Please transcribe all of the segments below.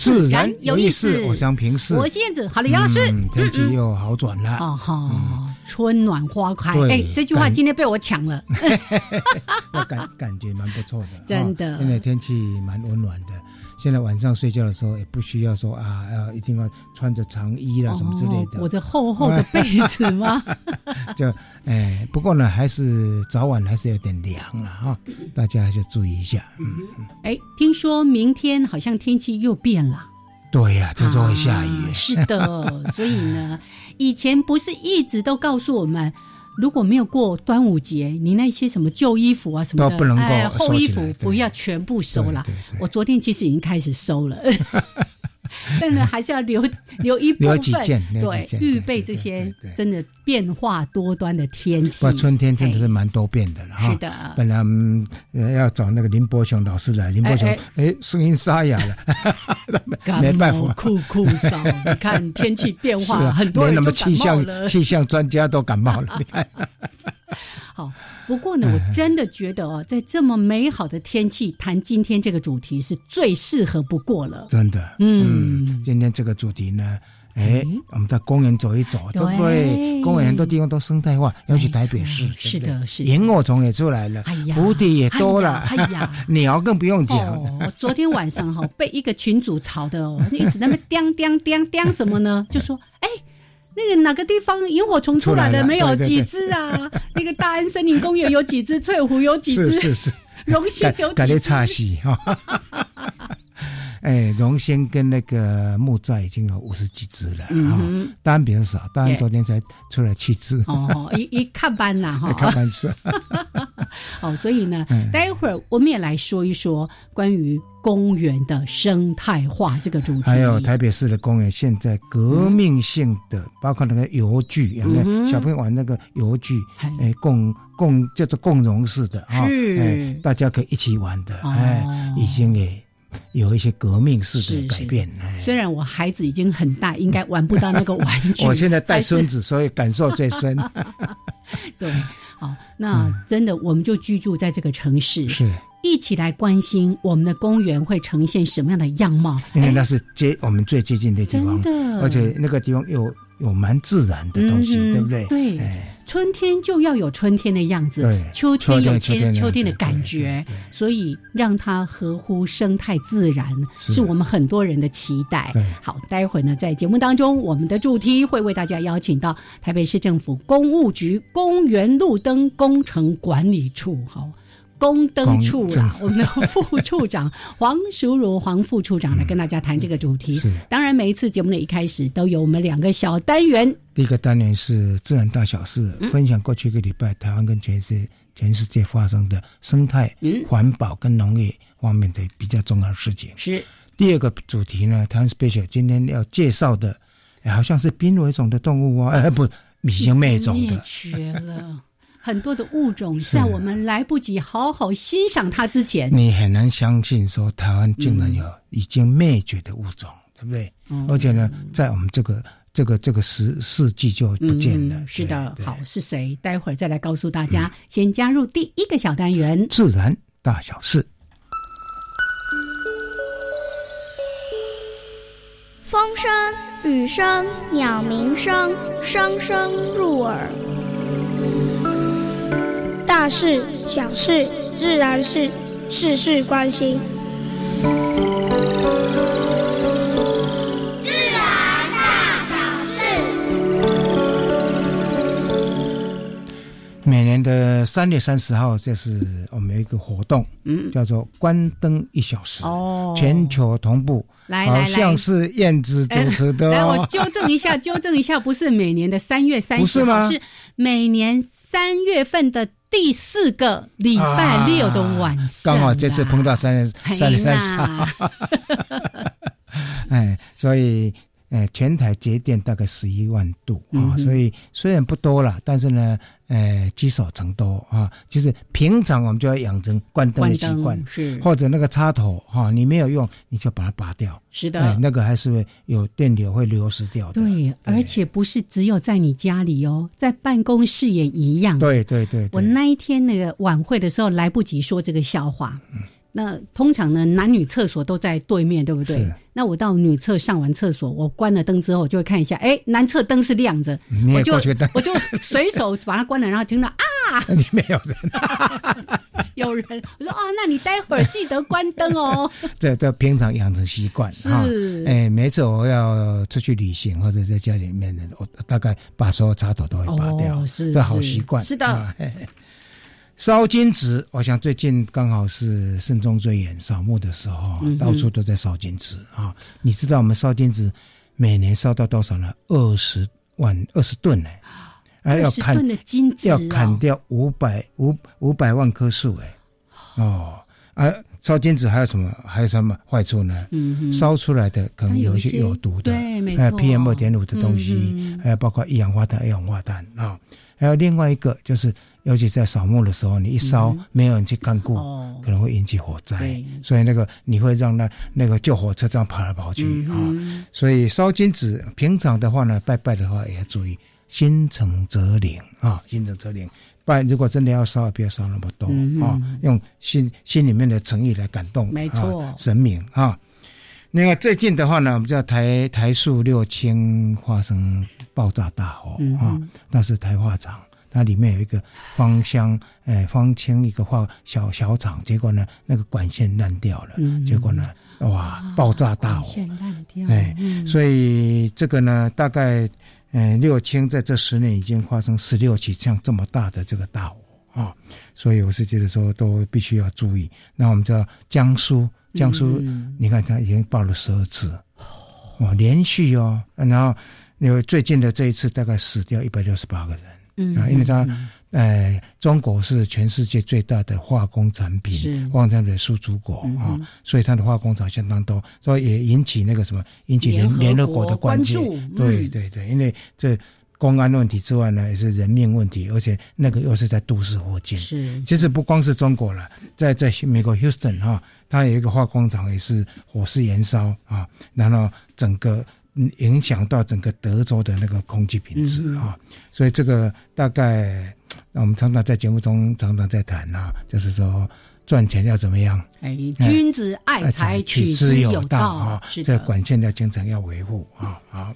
自然有意思。我想平视，我是燕子，好的，杨老师，天气又好转了，哦哈，春暖花开。哎，这句话今天被我抢了，感感觉蛮不错的，真的，现在天气蛮温暖的。现在晚上睡觉的时候也不需要说啊，要一定要穿着长衣啦什么之类的，裹着厚厚的被子吗？就哎，不过呢，还是早晚还是有点凉了哈，大家还是注意一下。嗯嗯。哎，听说明天好像天气又变了。对呀，听说会下雨。是的，所以呢，以前不是一直都告诉我们。如果没有过端午节，你那些什么旧衣服啊什么的，哎，厚衣服不要全部收了。我昨天其实已经开始收了。但呢，还是要留 留一部分，对，预备这些真的变化多端的天气。不，春天真的是蛮多变的了哈。是的，本来要找那个林伯雄老师来，林伯雄哎，声音沙哑了，没办法，酷酷嗓。你看天气变化，很多人就感冒了，气象专家都感冒了。你看，好。不过呢，我真的觉得哦，在这么美好的天气谈今天这个主题是最适合不过了。真的，嗯，今天这个主题呢，哎，我们到公园走一走，对不对？公园很多地方都生态化，尤其台北市，是的，是萤火虫也出来了，哎呀，蝴蝶也多了，哎呀，鸟更不用讲。我昨天晚上哈被一个群主吵的哦，一直在那 叮叮叮叮什么呢？就说，哎。那个哪个地方萤火虫出来了没有？几只啊？那个大安森林公园有几只？翠湖有几只？是是是，荣兴有几只？哎，荣兴跟那个木寨已经有五十几只了，嗯，当然比较少，当然昨天才出来七只。哦，一一看班呐，哈，看班是。好，所以呢，待会儿我们也来说一说关于公园的生态化这个主题。还有台北市的公园现在革命性的，包括那个游具，有没有小朋友玩那个游具？哎，共共叫做共融式的啊，哎，大家可以一起玩的，哎，已经给。有一些革命式的改变。虽然我孩子已经很大，应该玩不到那个玩具。我现在带孙子，所以感受最深。对，好，那真的，我们就居住在这个城市，是一起来关心我们的公园会呈现什么样的样貌。因为那是接我们最接近的地方，而且那个地方有。有蛮自然的东西，对不对？对，春天就要有春天的样子，秋天有秋秋天的感觉，所以让它合乎生态自然，是我们很多人的期待。好，待会儿呢，在节目当中，我们的主题会为大家邀请到台北市政府公务局公园路灯工程管理处，好。公灯处啦，我们的副处长 黄淑如黄副处长来跟大家谈这个主题。当然，每一次节目的一开始都有我们两个小单元。第一个单元是自然大小事，分享过去一个礼拜台湾跟全世全世界发生的生态、环保跟农业方面的比较重要的事情。是第二个主题呢，台湾 special 今天要介绍的，好像是濒危种的动物啊，不，已经灭种的，灭绝了。很多的物种在我们来不及好好欣赏它之前，你很难相信说台湾竟然有已经灭绝的物种，对不对？而且呢，在我们这个这个这个世世纪就不见了。是的，好，是谁？待会儿再来告诉大家。先加入第一个小单元：自然大小事。风声、雨声、鸟鸣声，声声入耳。大事小事自然是事事关心。自然大小事。每年的三月三十号这是我们有一个活动嗯。叫做关灯一小时哦。全球同步好像是燕子主持的 来我纠正一下纠正一下不是每年的三月三十吗？是每年三月份的第四个礼拜六的晚上。刚好这次碰到三月三月三十号，哎，所以。哎，全台节电大概十一万度啊，所以虽然不多了，但是呢，呃，积少成多啊。就是平常我们就要养成关灯的习惯，是或者那个插头哈，你没有用，你就把它拔掉。是的，那个还是会有电流会流失掉的。对，而且不是只有在你家里哦，在办公室也一样。对对对，我那一天那个晚会的时候来不及说这个笑话。那通常呢，男女厕所都在对面，对不对？那我到女厕上完厕所，我关了灯之后，我就会看一下，哎，男厕灯是亮着，我就 我就随手把它关了，然后听到啊，里面有人，有人，我说哦，那你待会儿记得关灯哦。这这平常养成习惯是，哎，每次我要出去旅行或者在家里面的，我大概把所有插头都会拔掉，是这好习惯，是的。烧金纸，我想最近刚好是慎终追远扫墓的时候，到处都在烧金纸啊！你知道我们烧金纸每年烧到多少呢？二十万二十吨呢，还要砍要砍掉五百五五百万棵树哎！哦，啊，烧金纸还有什么？还有什么坏处呢？嗯烧出来的可能有一些有毒的，对，没错，PM 二点五的东西，还有包括一氧化碳、二氧化碳啊，还有另外一个就是。尤其在扫墓的时候，你一烧，没有人去看顾，可能会引起火灾。所以那个你会让那那个救火车这样跑来跑去啊。所以烧金纸，平常的话呢，拜拜的话也要注意心诚则灵啊，心诚则灵。拜如果真的要烧，不要烧那么多啊，用心心里面的诚意来感动，没错，神明啊。另外最近的话呢，我们知道台台塑六轻发生爆炸大火啊，那是台化厂。它里面有一个芳香，哎，芳清一个化小小厂，结果呢，那个管线烂掉了，结果呢，哇，爆炸大火，线烂掉哎，所以这个呢，大概，嗯，六轻在这十年已经发生十六起像这么大的这个大火啊，所以我是觉得说都必须要注意。那我们知道江苏，江苏，你看它已经爆了十二次，哇，连续哦，然后因为最近的这一次大概死掉一百六十八个人。啊，因为它，呃，中国是全世界最大的化工产品、化工产品输出国啊，所以它的化工厂相当多，所以也引起那个什么，引起联联合国的关注。对对对，因为这公安问题之外呢，也是人命问题，而且那个又是在都市附近。是，其实不光是中国了，在在美国 Houston 哈，它有一个化工厂也是火势燃烧啊，然后整个。影响到整个德州的那个空气品质啊，所以这个大概我们常常在节目中常常在谈啊，就是说赚钱要怎么样？哎，君子爱财，取之有道啊，这管线要经常要维护啊。好，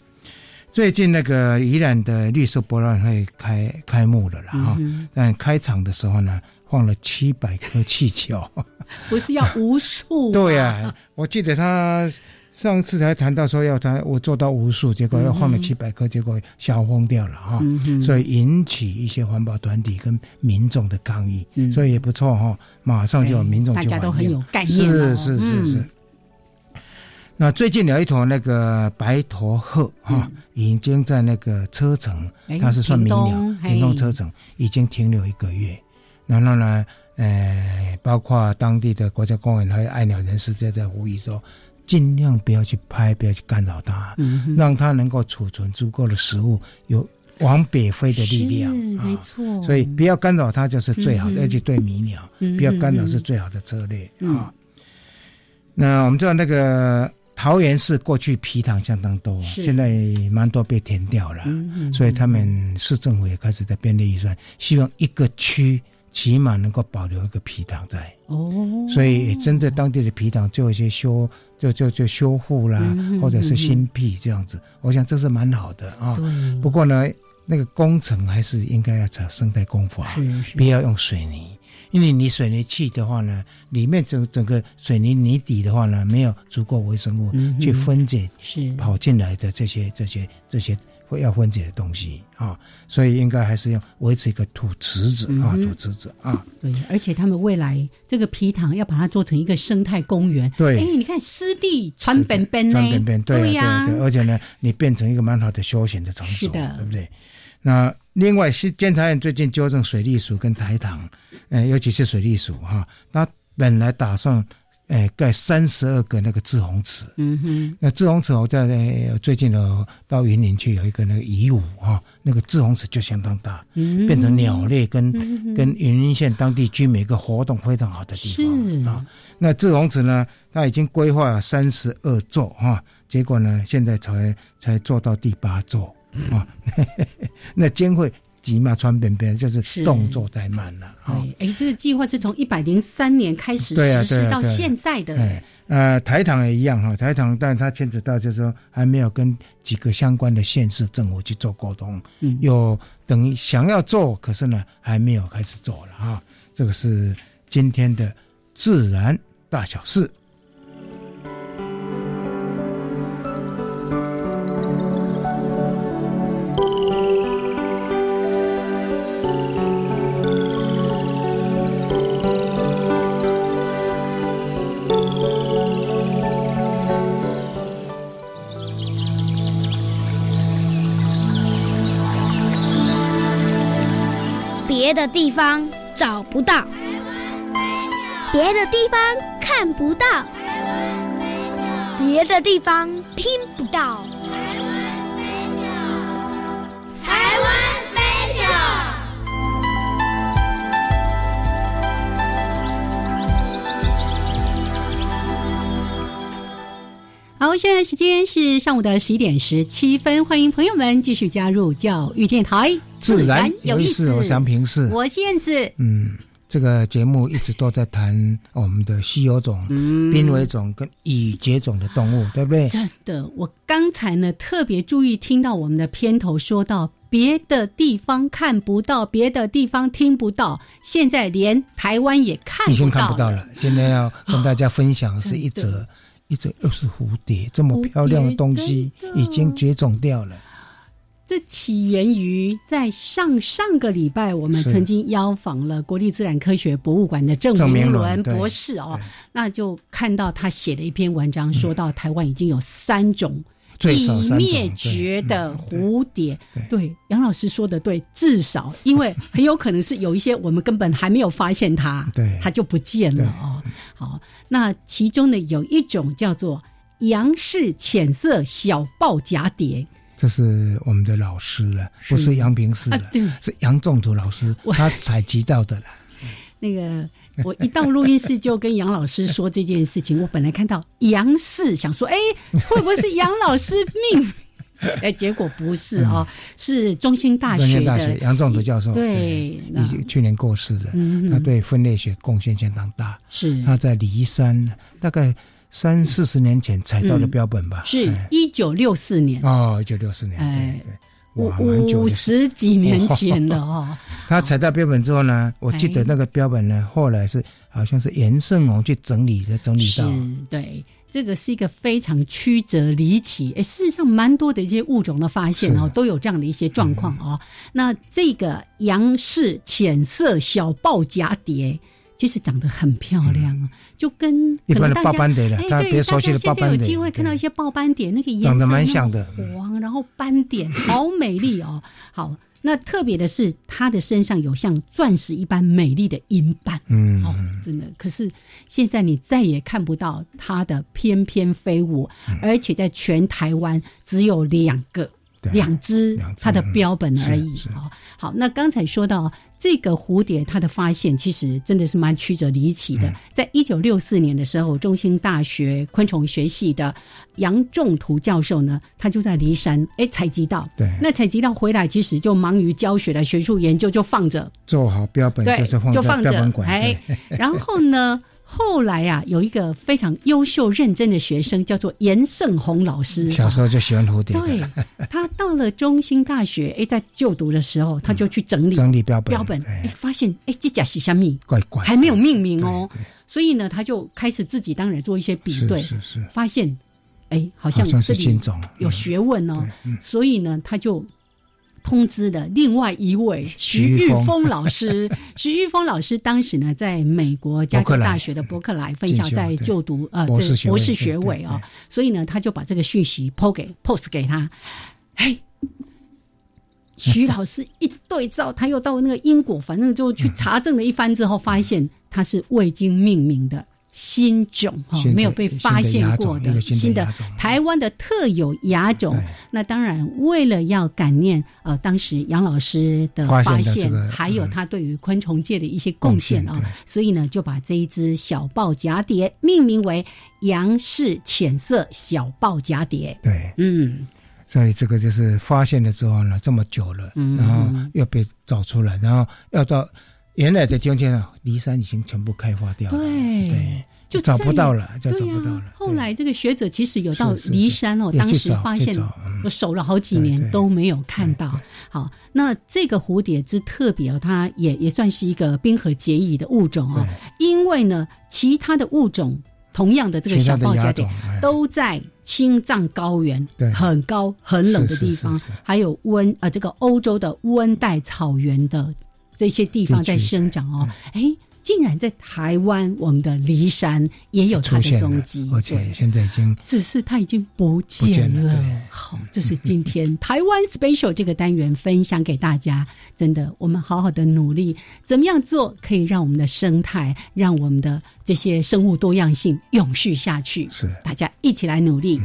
最近那个宜兰的绿色博览会开开幕了了哈，但开场的时候呢，放了七百颗气球，不是要无数？对呀，我记得他。上次才谈到说要他我做到无数，结果又放了七百颗，结果消疯掉了哈，所以引起一些环保团体跟民众的抗议，所以也不错哈，马上就有民众就大家都很有概念是是是是。那最近有一头那个白驼鹤哈，已经在那个车城，它是算迷鸟，屏东车城已经停留一个月，然后呢，呃，包括当地的国家公园还有爱鸟人士在在呼吁说。尽量不要去拍，不要去干扰它，让它能够储存足够的食物，有往北飞的力量。没错，所以不要干扰它就是最好的，而且对迷鸟，不要干扰是最好的策略啊。那我们知道那个桃园市过去皮塘相当多，现在蛮多被填掉了，所以他们市政府也开始在编列预算，希望一个区。起码能够保留一个皮塘在哦，所以针对当地的皮塘做一些修，就就就修复啦，或者是新辟这样子，我想这是蛮好的啊。不过呢，那个工程还是应该要找生态工法，不要用水泥，因为你水泥砌的话呢，里面整整个水泥泥底的话呢，没有足够微生物去分解是。跑进来的这些这些这些会要分解的东西啊，所以应该还是要维持一个土池子啊，土池子啊。对，而且他们未来这个皮塘要把它做成一个生态公园。对，哎，你看湿地川边边川本本，对呀，而且呢，你变成一个蛮好的休闲的场所，对不对？那另外是监察院最近纠正水利署跟台糖，呃，尤其是水利署哈，他本来打算，诶，盖三十二个那个志宏池，嗯哼，那滞洪池我在最近的到云林去有一个那个乙武哈，那个志宏池就相当大，嗯，变成鸟类跟跟云林县当地居民一个活动非常好的地方啊。那滞洪池呢，他已经规划三十二座哈，结果呢，现在才才做到第八座。啊，那监会急嘛穿边边，就是动作太慢了。对，哎，这个计划是从一百零三年开始实施到现在的。呃，台糖也一样哈，台糖，但它牵扯到就是说还没有跟几个相关的县市政府去做沟通，嗯，有等于想要做，可是呢还没有开始做了哈。这个是今天的自然大小事。的地方找不到，别的地方看不到，别的地方听不到。台湾 special。好，现在时间是上午的十一点十七分，欢迎朋友们继续加入教育电台。自然有意思，我想平视。我是燕子。嗯，这个节目一直都在谈我们的稀有种、濒危种跟已绝种的动物，对不对？真的，我刚才呢特别注意听到我们的片头说到别的地方看不到，别的地方听不到，现在连台湾也看已经看不到了。现在要跟大家分享是一则，一则又是蝴蝶，这么漂亮的东西已经绝种掉了。这起源于在上上个礼拜，我们曾经邀访了国立自然科学博物馆的郑明伦博士哦，那就看到他写了一篇文章，说到台湾已经有三种已灭绝的蝴蝶。对，杨老师说的对，至少因为很有可能是有一些我们根本还没有发现它，对，它就不见了哦。好，那其中呢有一种叫做杨氏浅色小豹蛱蝶。这是我们的老师了，不是杨平师了，是杨仲图老师，他采集到的了。那个，我一到录音室就跟杨老师说这件事情。我本来看到杨氏，想说，哎，会不会是杨老师命？哎，结果不是啊，是中兴大学的杨仲图教授。对，已经去年过世了。他对分类学贡献相当大。是他在骊山，大概。三四十年前采到的标本吧，是一九六四年哦，一九六四年，哎，五五十几年前的 哦。他采到标本之后呢，我记得那个标本呢，后来是好像是严胜龙去整理的，整理到。对，这个是一个非常曲折离奇，哎，事实上蛮多的一些物种的发现哦，都有这样的一些状况哦。那这个杨氏浅色小豹蛱蝶。其实长得很漂亮啊，就跟一般的豹斑蝶了。大家别熟悉的豹斑蝶，有机会看到一些报斑点，那个颜色长得蛮像的，黄，然后斑点好美丽哦。好，那特别的是，它的身上有像钻石一般美丽的银斑，嗯，哦，真的。可是现在你再也看不到它的翩翩飞舞，而且在全台湾只有两个。两只它的标本而已啊。好，那刚才说到这个蝴蝶，它的发现其实真的是蛮曲折离奇的。在一九六四年的时候，中兴大学昆虫学系的杨仲图教授呢，他就在骊山哎采集到，对，那采集到回来，其实就忙于教学的学术研究，就放着做好标本，对，就放着标本馆，哎，然后呢？后来啊，有一个非常优秀认真的学生，叫做严胜宏老师。小时候就喜欢蝴蝶。对，他到了中兴大学，哎，在就读的时候，他就去整理整理标本，标本，哎，发现哎，这甲是虾米？怪怪，还没有命名哦。所以呢，他就开始自己当然做一些比对，是是，发现哎，好像这里有学问哦。所以呢，他就。通知的另外一位徐玉峰老师，徐玉峰老师当时呢，在美国加州大学的伯克莱分校在就读呃博士学位啊，所以呢，他就把这个讯息抛给 post 给他。嘿，徐老师一对照，他又到那个英国，反正就去查证了一番之后，发现他是未经命名的。新种哈，没有被发现过的新的台湾的特有亚种。那当然，为了要感念呃当时杨老师的发现，还有他对于昆虫界的一些贡献啊，所以呢，就把这一只小豹蛱蝶命名为杨氏浅色小豹蛱蝶。对，嗯，所以这个就是发现了之后呢，这么久了，然后又被找出来，然后要到。原来的天啊，骊山已经全部开发掉了，对，就找不到了，就找不到了。后来这个学者其实有到骊山哦，当时发现我守了好几年都没有看到。好，那这个蝴蝶之特别哦，它也也算是一个冰河结义的物种哦，因为呢，其他的物种同样的这个小报蛱蝶都在青藏高原，很高很冷的地方，还有温呃这个欧洲的温带草原的。这些地方在生长哦，哎，竟然在台湾，我们的骊山也有它的踪迹，而且现在已经，只是它已经不见了。好，这是今天 台湾 special 这个单元分享给大家。真的，我们好好的努力，怎么样做可以让我们的生态，让我们的这些生物多样性永续下去？是，大家一起来努力。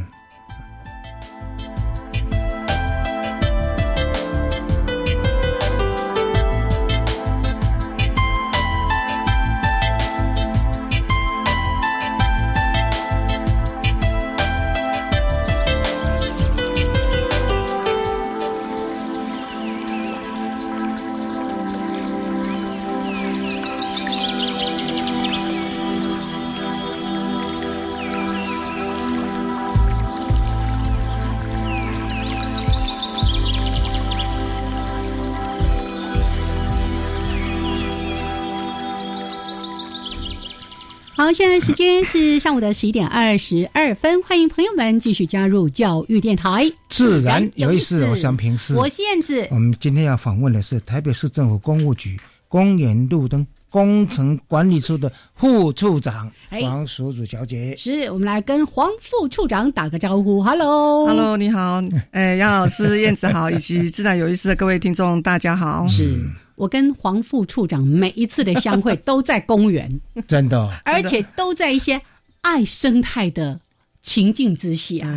现在时间是上午的十一点二十二分，欢迎朋友们继续加入教育电台。自然有意思，我想平时。我是燕子。我们今天要访问的是台北市政府公务局公园路灯工程管理处的副处长黄淑主小姐。是我们来跟黄副处长打个招呼。Hello，Hello，你好。哎，杨老师、燕子好，以及自然有意思的各位听众，大家好。是。我跟黄副处长每一次的相会都在公园，真的，而且都在一些爱生态的情境之下。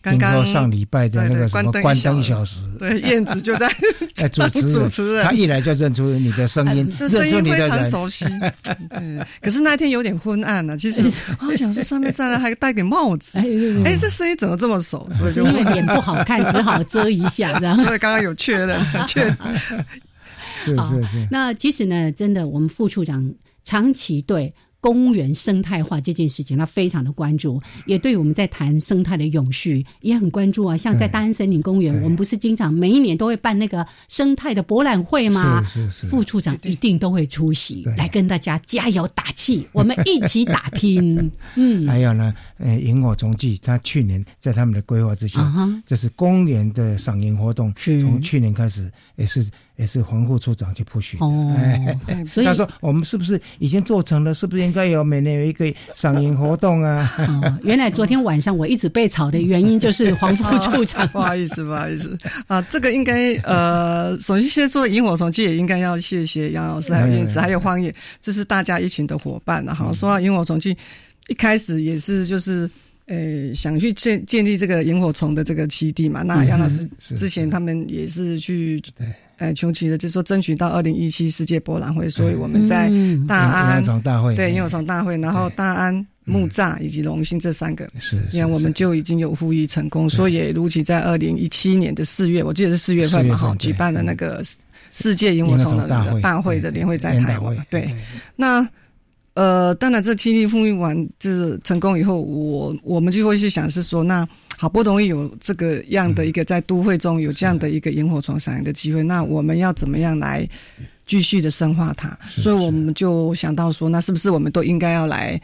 刚刚上礼拜的那个什么关灯一小时，对，燕子就在 在主持主持人，他一来就认出你的声音，认出你的人，熟悉。嗯，可是那天有点昏暗呢。其实我想说，上面上来还戴顶帽子，哎，这声音怎么这么熟？是不是因为脸不好看，只好遮一下。然后，所以刚刚有确认，确。是是是，那其实呢，真的，我们副处长长期对。公园生态化这件事情，他非常的关注，也对我们在谈生态的永续也很关注啊。像在大安森林公园，我们不是经常每一年都会办那个生态的博览会吗？是是是，副处长一定都会出席，来跟大家加油打气，我们一起打拼。嗯，还有呢，呃，萤火虫季，他去年在他们的规划之下，就是公园的赏萤活动，从去年开始也是。也是黄副处长去铺叙哦，所以他说我们是不是已经做成了？是不是应该有每年有一个赏萤活动啊？原来昨天晚上我一直被吵的原因就是黄副处长，不好意思，不好意思啊，这个应该呃，首先先做萤火虫季也应该要谢谢杨老师还有燕子还有荒野，这是大家一群的伙伴了哈。说到萤火虫季，一开始也是就是呃想去建建立这个萤火虫的这个基地嘛，那杨老师之前他们也是去对。呃，穷奇的就说争取到二零一七世界博览会，所以我们在大安大会对萤火虫大会，然后大安木栅以及龙兴这三个，是，你看我们就已经有呼吁成功，所以也如期在二零一七年的四月，我记得是四月份嘛，哈，举办了那个世界萤火虫的大会的联会在台湾，对，那。呃，当然这七天复运完就是成功以后，我我们就会去想是说，那好不容易有这个样的一个在都会中有这样的一个萤火虫赏萤的机会，那我们要怎么样来继续的深化它？所以我们就想到说，那是不是我们都应该要来？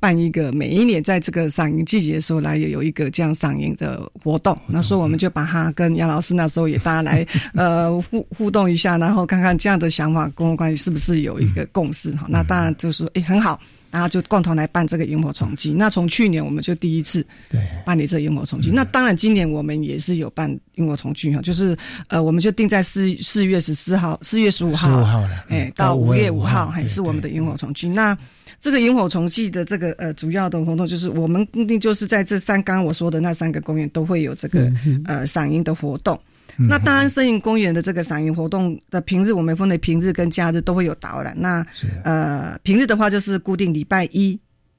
办一个每一年在这个赏樱季节的时候来有一个这样赏樱的活动，那所以我们就把它跟杨老师那时候也大家来 呃互互动一下，然后看看这样的想法公共关系是不是有一个共识哈？那当然就是诶很好，然后就共同来办这个萤火虫季。那从去年我们就第一次对。办理这萤火虫季，那当然今年我们也是有办萤火虫季哈，就是呃我们就定在四四月十四号、四月十五号，十五号了，哎到五月五号还是我们的萤火虫季。那。这个萤火虫季的这个呃主要的活动就是我们固定就是在这三刚我说的那三个公园都会有这个呃赏萤的活动。那大安森林公园的这个赏萤活动的平日我们分为平日跟假日都会有导览。那呃平日的话就是固定礼拜一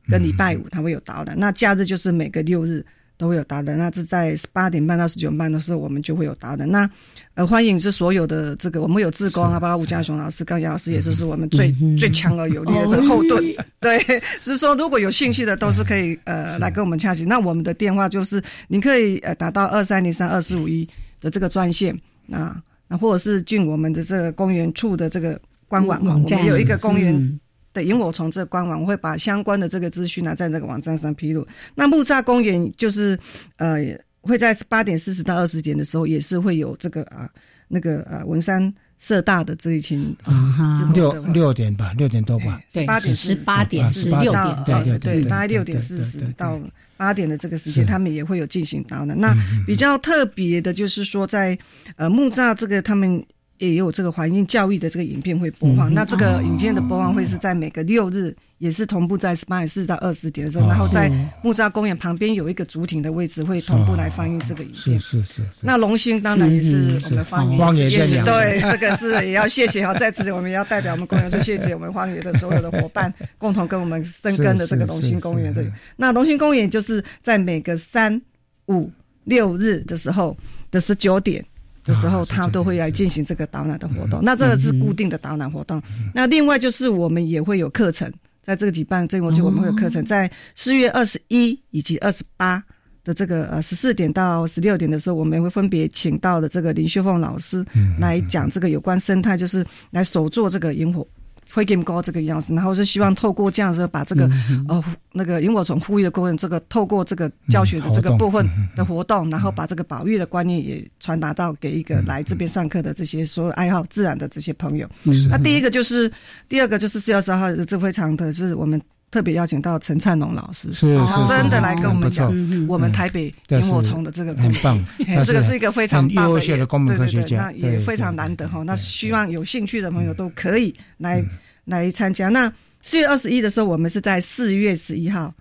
跟礼拜五它会有导览。那假日就是每个六日。都会有达人，那是在八点半到十九点半的时候，我们就会有达人。那呃，欢迎是所有的这个，我们有志工啊，包括吴家雄老师、跟杨老师，也就是我们最最强而有力的这个后盾。对，是说如果有兴趣的，都是可以呃来跟我们洽询。那我们的电话就是，您可以呃打到二三零三二四五一的这个专线，啊那或者是进我们的这个公园处的这个官网哈，我们有一个公园。的萤火虫这个官网，我会把相关的这个资讯呢，在那个网站上披露。那木栅公园就是，呃，会在八点四十到二十点的时候，也是会有这个啊，那个呃文山社大的这一群啊，六六点吧，六点多吧，对，八点十八点十六点，对对对，大概六点四十到八点的这个时间，他们也会有进行到的。那比较特别的就是说，在呃木栅这个他们。也有这个环境教育的这个影片会播放，那这个影片的播放会是在每个六日，也是同步在十八点四到二十点的时候，然后在木栅公园旁边有一个主艇的位置会同步来放映这个影片。是是是。那龙兴当然也是我们方方爷对，这个是也要谢谢哈，在此我们要代表我们公园处谢谢我们花园的所有的伙伴，共同跟我们深耕的这个龙兴公园这里。那龙兴公园就是在每个三五六日的时候的十九点。的时候，他都会来进行这个导览的活动。那这个是固定的导览活动。那另外就是我们也会有课程，在这个举办这个就，我们会有课程，在四月二十一以及二十八的这个呃十四点到十六点的时候，我们会分别请到的这个林秀凤老师来讲这个有关生态，就是来手做这个萤火。会给高这个样子，然后是希望透过这样子把这个呃那个萤火虫呼吁的过程，这个透过这个教学的这个部分的活动，然后把这个保育的观念也传达到给一个来这边上课的这些所有爱好自然的这些朋友。那第一个就是，第二个就是四月十号这非常的是我们特别邀请到陈灿龙老师，是真的来跟我们讲我们台北萤火虫的这个很棒，这个是一个非常优秀的公民科学家，那也非常难得哈。那希望有兴趣的朋友都可以来。来参加。那四月二十一的时候，我们是在四月十一号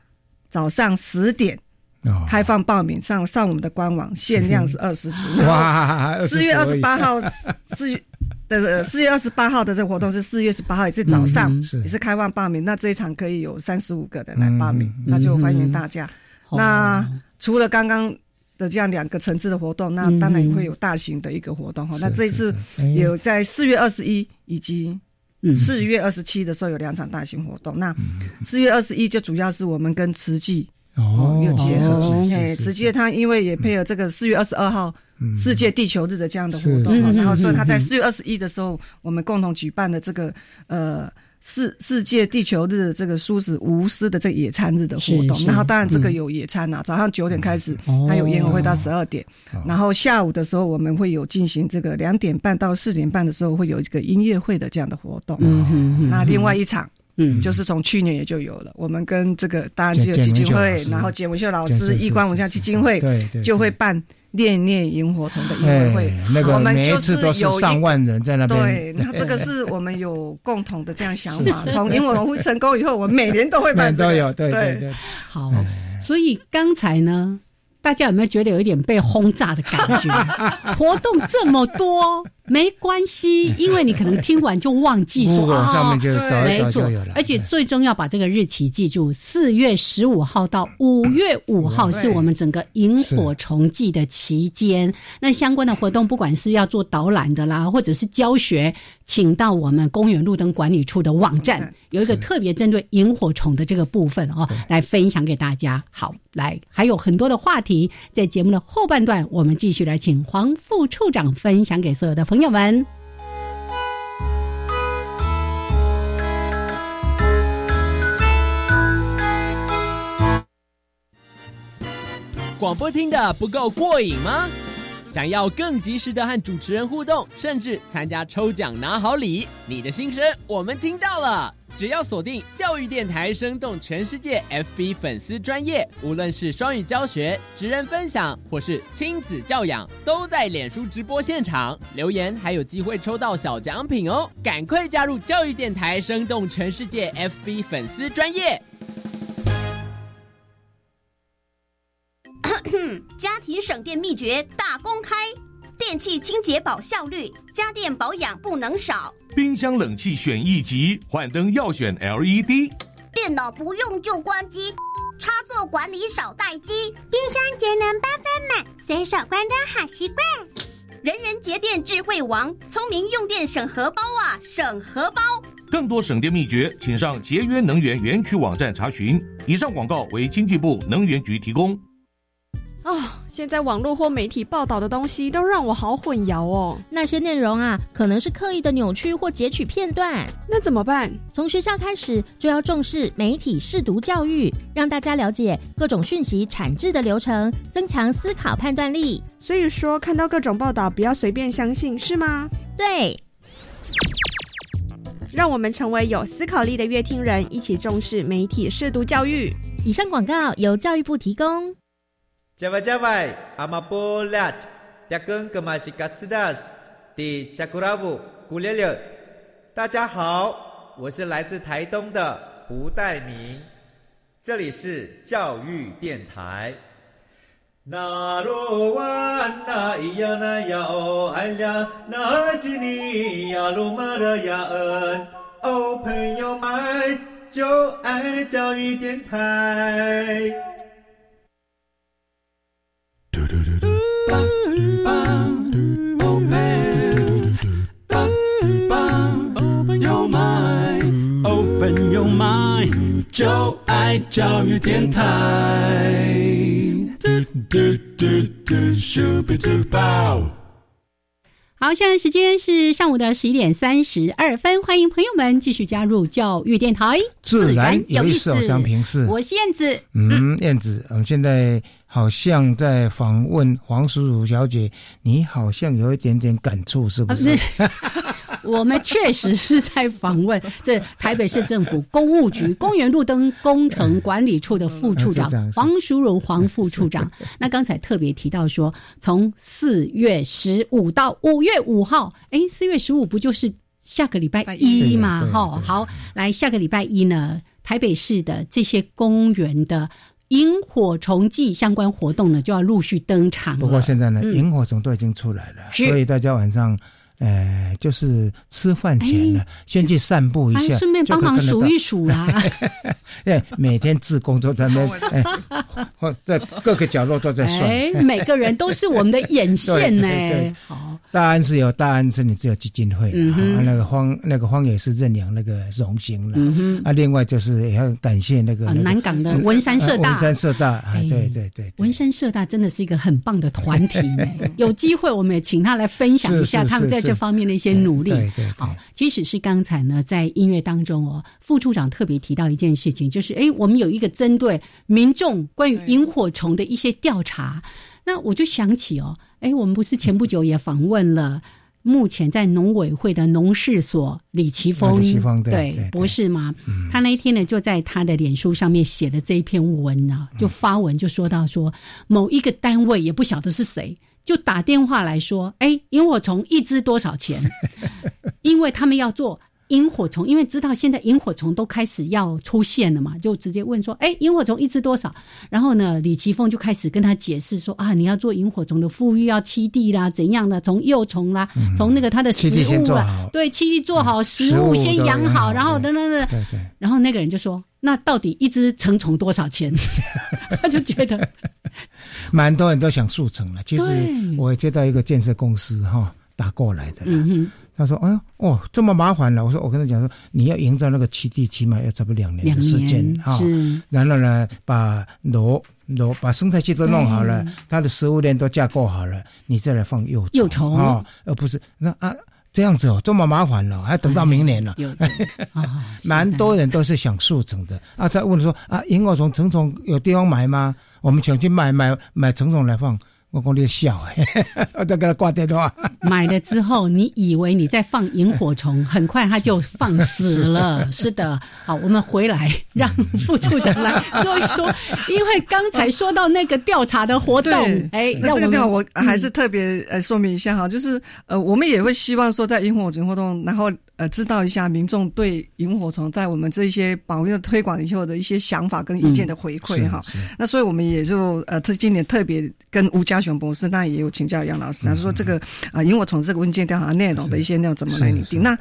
早上十点开放报名，上上我们的官网，限量是二十组。哇！四月二十八号，四月的四月二十八号的这个活动是四月十八号，也是早上，也是开放报名。那这一场可以有三十五个人来报名，那就欢迎大家。那除了刚刚的这样两个层次的活动，那当然也会有大型的一个活动哈。那这一次有在四月二十一以及。四月二十七的时候有两场大型活动，那四月二十一就主要是我们跟慈济哦有结合，哎，慈济他因为也配合这个四月二十二号世界地球日的这样的活动，然后所以他在四月二十一的时候，我们共同举办的这个呃。世世界地球日这个素食无私的这个野餐日的活动，然后当然这个有野餐呐，早上九点开始，还有烟火会到十二点，然后下午的时候我们会有进行这个两点半到四点半的时候会有一个音乐会的这样的活动。那另外一场，嗯，就是从去年也就有了，我们跟这个大安基友基金会，然后简文秀老师、易光文教基金会，就会办。念念萤火虫的音乐会那个，我们就是有上万人在那边。对，那这个是 我们有共同的这样想法。从萤火虫会成功以后，我们每年都会办。都有，对对对。好，所以刚才呢，大家有没有觉得有一点被轰炸的感觉？活动这么多，没关系，因为你可能听完就忘记说啊，上面就早早就有了。而且最终要把这个日期记住，四月十五号到五月五号是我们整个萤火虫季的期间。那相关的活动，不管是要做导览的啦，或者是教学，请到我们公园路灯管理处的网站，有一个特别针对萤火虫的这个部分哦，来分享给大家。好，来还有很多的话题，在节目的后半段，我们继续来请黄副处长分享给所有的朋友们。广播听的不够过瘾吗？想要更及时的和主持人互动，甚至参加抽奖拿好礼，你的心声我们听到了。只要锁定教育电台，生动全世界 FB 粉丝专业，无论是双语教学、职人分享，或是亲子教养，都在脸书直播现场留言，还有机会抽到小奖品哦！赶快加入教育电台，生动全世界 FB 粉丝专业。家庭省电秘诀大公开：电器清洁保效率，家电保养不能少。冰箱冷气选一级，换灯要选 LED。电脑不用就关机，插座管理少待机。冰箱节能八分满，随手关灯好习惯。人人节电智慧王，聪明用电省荷包啊，省荷包。更多省电秘诀，请上节约能源园区网站查询。以上广告为经济部能源局提供。啊，现在网络或媒体报道的东西都让我好混淆哦。那些内容啊，可能是刻意的扭曲或截取片段。那怎么办？从学校开始就要重视媒体试读教育，让大家了解各种讯息产制的流程，增强思考判断力。所以说，看到各种报道，不要随便相信，是吗？对。让我们成为有思考力的乐听人，一起重视媒体试读教育。以上广告由教育部提供。加外加外，阿玛波拉，扎根格玛西卡斯达斯，的加古拉布古列列。大家好，我是来自台东的胡代明，这里是教育电台。那罗哇那咿呀那呀哦哎呀，那是你呀鲁玛的呀恩哦，朋友们就爱教育电台。就爱教育电台。 好，现在时间是上午的十一点三十二分，欢迎朋友们继续加入教育电台。自然有意思，相平视。我是燕子。嗯，燕子，我们现在好像在访问黄叔叔小姐，你好像有一点点感触，是不是？我们确实是在访问这台北市政府公务局公园路灯工程管理处的副处长黄淑荣黄副处长。那刚才特别提到说，从四月十五到五月五号，哎，四月十五不就是下个礼拜一嘛？哈，好，来下个礼拜一呢，台北市的这些公园的萤火虫季相关活动呢，就要陆续登场。不过现在呢，萤火虫都已经出来了，所以大家晚上。呃，就是吃饭前呢，先去散步一下，顺便帮忙数一数啦。哎，每天自工作在那，或 在各个角落都在算。哎，每个人都是我们的眼线呢。好。大安是有大安森林自由基金会，啊，那个荒那个荒野是认养那个荣幸了，啊，另外就是也要感谢那个南港的文山社大，文山社大，哎，对对对，文山社大真的是一个很棒的团体，有机会我们也请他来分享一下他们在这方面的一些努力。好，即使是刚才呢，在音乐当中哦，副处长特别提到一件事情，就是哎，我们有一个针对民众关于萤火虫的一些调查。那我就想起哦，哎，我们不是前不久也访问了目前在农委会的农事所李奇峰对博士吗？他那一天呢就在他的脸书上面写了这一篇文啊，就发文就说到说某一个单位也不晓得是谁，就打电话来说，哎，萤火虫一只多少钱？因为他们要做萤火虫，因为知道现在萤火虫都开始要出现了嘛，就直接问说：“哎，萤火虫一只多少？”然后呢，李奇峰就开始跟他解释说：“啊，你要做萤火虫的富裕要七地啦，怎样的？从幼虫啦，从那个它的食物啊，对，七地做好，食物先养好，然后等等等。然后那个人就说：“那到底一只成虫多少钱？” 他就觉得 蛮多人都想速成了。其实我接到一个建设公司哈打过来的。他说：“哎呦，哦，这么麻烦了。”我说：“我跟他讲说，你要营造那个基地，起码要差不多两年的时间哈。然后呢，把楼楼把生态系都弄好了，它的食物链都架构好了，你再来放幼幼虫啊，而不是那啊这样子哦，这么麻烦了，还等到明年了。蛮多人都是想速成的啊。他问说啊，萤火虫、成虫有地方买吗？我们想去买买买成虫来放。”我讲你笑哎，我再给他挂电话。买了之后，你以为你在放萤火虫，很快它就放死了。是的，好，我们回来让副处长来说一说，因为刚才说到那个调查的活动，哎，那这个调查我还是特别呃说明一下哈，就是呃，我们也会希望说在萤火虫活动，然后。呃，知道一下民众对萤火虫在我们这些保育推广以后的一些想法跟意见的回馈哈。那所以我们也就呃，这今年特别跟吴家雄博士，那也有请教杨老师，他说这个啊因为我从这个文件调查内容的一些内容怎么来拟定？那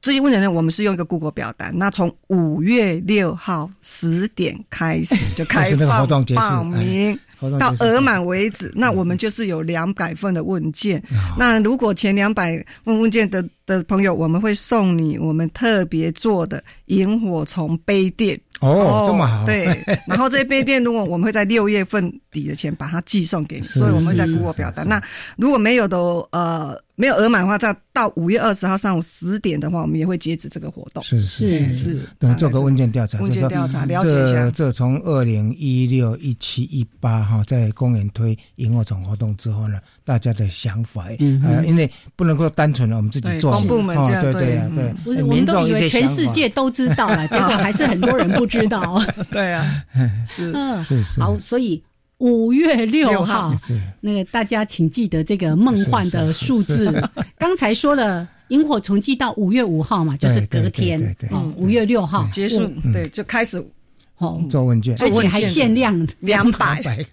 这些问题呢，我们是用一个 Google 表单。那从五月六号十点开始就开放报名。到额满为止，那我们就是有两百份的问卷。那如果前两百份问卷的的朋友，我们会送你我们特别做的萤火虫杯垫。哦，这么好。对，然后这些杯垫，如果我们会在六月份底的前把它寄送给你，所以我们在给我表达。那如果没有的，呃。没有额满的话，到到五月二十号上午十点的话，我们也会截止这个活动。是是是，等做个问卷调查，问卷调查了解一下。这从二零一六、一七、一八哈，在公园推萤火虫活动之后呢，大家的想法，呃，因为不能够单纯的我们自己做，部门这样对对对，不是我们都以为全世界都知道了，结果还是很多人不知道。对啊，是是是。好，所以。五月六号，那个大家请记得这个梦幻的数字。刚才说了，萤火虫季到五月五号嘛，就是隔天哦，五月六号结束，对，就开始哦做问卷，而且还限量两百，